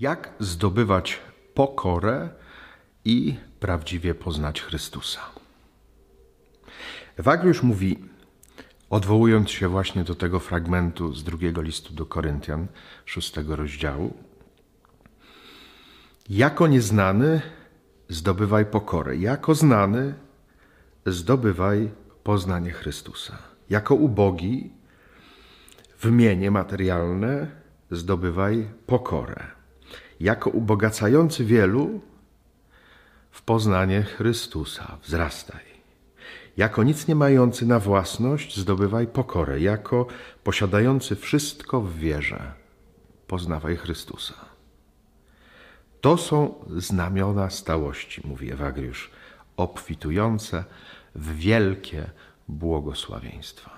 Jak zdobywać pokorę i prawdziwie poznać Chrystusa? Ewagriusz mówi, odwołując się właśnie do tego fragmentu z drugiego listu do Koryntian, szóstego rozdziału, jako nieznany zdobywaj pokorę, jako znany zdobywaj poznanie Chrystusa. Jako ubogi w mienie materialne zdobywaj pokorę. Jako ubogacający wielu w poznanie Chrystusa wzrastaj. Jako nic nie mający na własność zdobywaj pokorę. Jako posiadający wszystko w wierze poznawaj Chrystusa. To są znamiona stałości, mówi Ewagriusz, obfitujące w wielkie błogosławieństwa.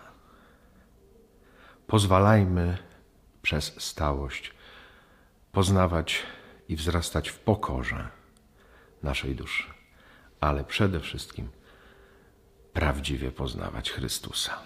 Pozwalajmy przez stałość poznawać i wzrastać w pokorze naszej duszy, ale przede wszystkim prawdziwie poznawać Chrystusa.